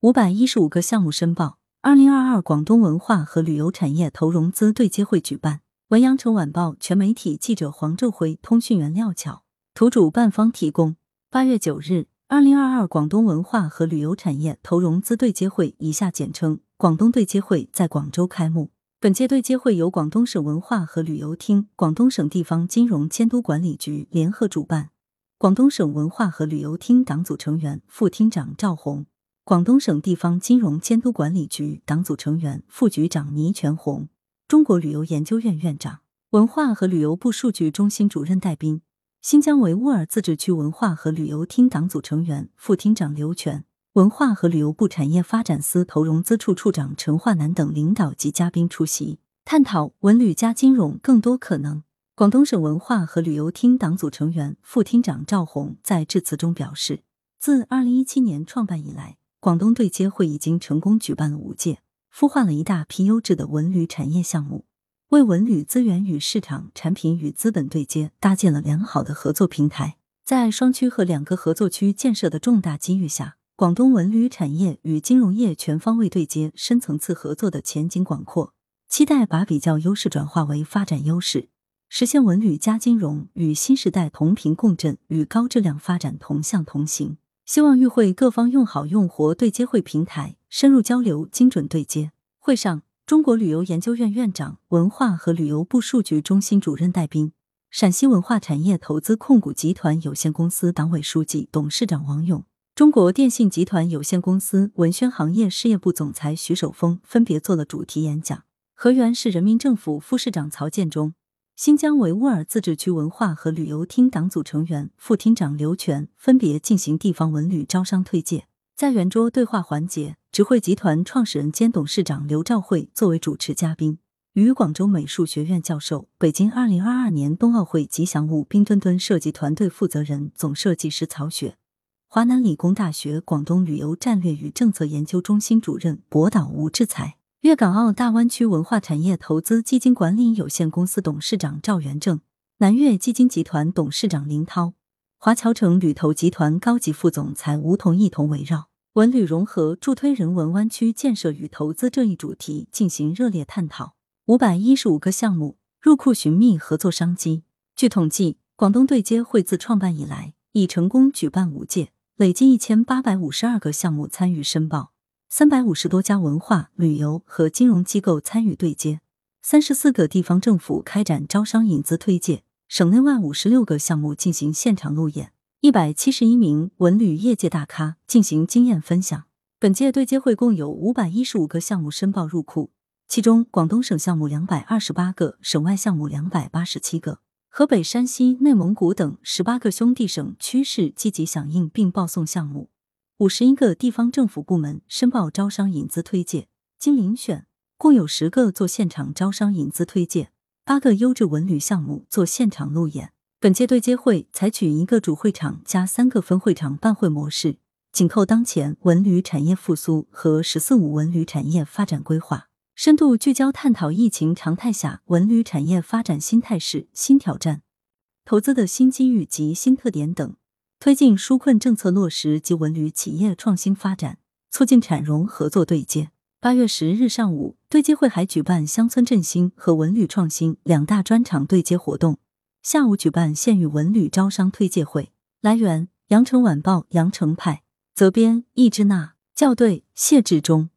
五百一十五个项目申报。二零二二广东文化和旅游产业投融资对接会举办。文阳城晚报全媒体记者黄昼辉，通讯员廖巧，图主办方提供。八月九日，二零二二广东文化和旅游产业投融资对接会（以下简称广东对接会）在广州开幕。本届对接会由广东省文化和旅游厅、广东省地方金融监督管理局联合主办。广东省文化和旅游厅党组成员、副厅长赵红，广东省地方金融监督管理局党组成员、副局长倪全红。中国旅游研究院院长、文化和旅游部数据中心主任戴斌，新疆维吾尔自治区文化和旅游厅党组成员、副厅长刘全，文化和旅游部产业发展司投融资处处长陈化南等领导及嘉宾出席，探讨文旅加金融更多可能。广东省文化和旅游厅党组成员、副厅长赵红在致辞中表示，自二零一七年创办以来，广东对接会已经成功举办了五届。孵化了一大批优质的文旅产业项目，为文旅资源与市场、产品与资本对接搭建了良好的合作平台。在双区和两个合作区建设的重大机遇下，广东文旅产业与金融业全方位对接、深层次合作的前景广阔。期待把比较优势转化为发展优势，实现文旅加金融与新时代同频共振，与高质量发展同向同行。希望与会各方用好用活对接会平台。深入交流，精准对接。会上，中国旅游研究院院长、文化和旅游部数据中心主任戴斌，陕西文化产业投资控股集团有限公司党委书记、董事长王勇，中国电信集团有限公司文宣行业事业部总裁徐守峰分别做了主题演讲。河源市人民政府副市长曹建忠，新疆维吾尔自治区文化和旅游厅党组成员、副厅长刘全分别进行地方文旅招商推介。在圆桌对话环节。直汇集团创始人兼董事长刘兆慧作为主持嘉宾，与广州美术学院教授、北京二零二二年冬奥会吉祥物冰墩墩设计团队负责人、总设计师曹雪，华南理工大学广东旅游战略与政策研究中心主任博导吴志才，粤港澳大湾区文化产业投资基金管理有限公司董事长赵元正，南粤基金集团董事长林涛，华侨城旅投集团高级副总裁吴彤一同围绕。文旅融合，助推人文湾区建设与投资这一主题进行热烈探讨。五百一十五个项目入库寻觅合作商机。据统计，广东对接会自创办以来，已成功举办五届，累计一千八百五十二个项目参与申报，三百五十多家文化旅游和金融机构参与对接，三十四个地方政府开展招商引资推介，省内外五十六个项目进行现场路演。一百七十一名文旅业界大咖进行经验分享。本届对接会共有五百一十五个项目申报入库，其中广东省项目两百二十八个，省外项目两百八十七个。河北、山西、内蒙古等十八个兄弟省区市积极响应并报送项目，五十一个地方政府部门申报招商引资推介，经遴选，共有十个做现场招商引资推介，八个优质文旅项目做现场路演。本届对接会采取一个主会场加三个分会场办会模式，紧扣当前文旅产业复苏和“十四五”文旅产业发展规划，深度聚焦探讨疫情常态下文旅产业发展新态势、新挑战、投资的新机遇及新特点等，推进纾困政策落实及文旅企业创新发展，促进产融合作对接。八月十日上午，对接会还举办乡村振兴和文旅创新两大专场对接活动。下午举办县域文旅招商推介会。来源：羊城晚报羊城派，责编：易之娜，校对：谢志忠。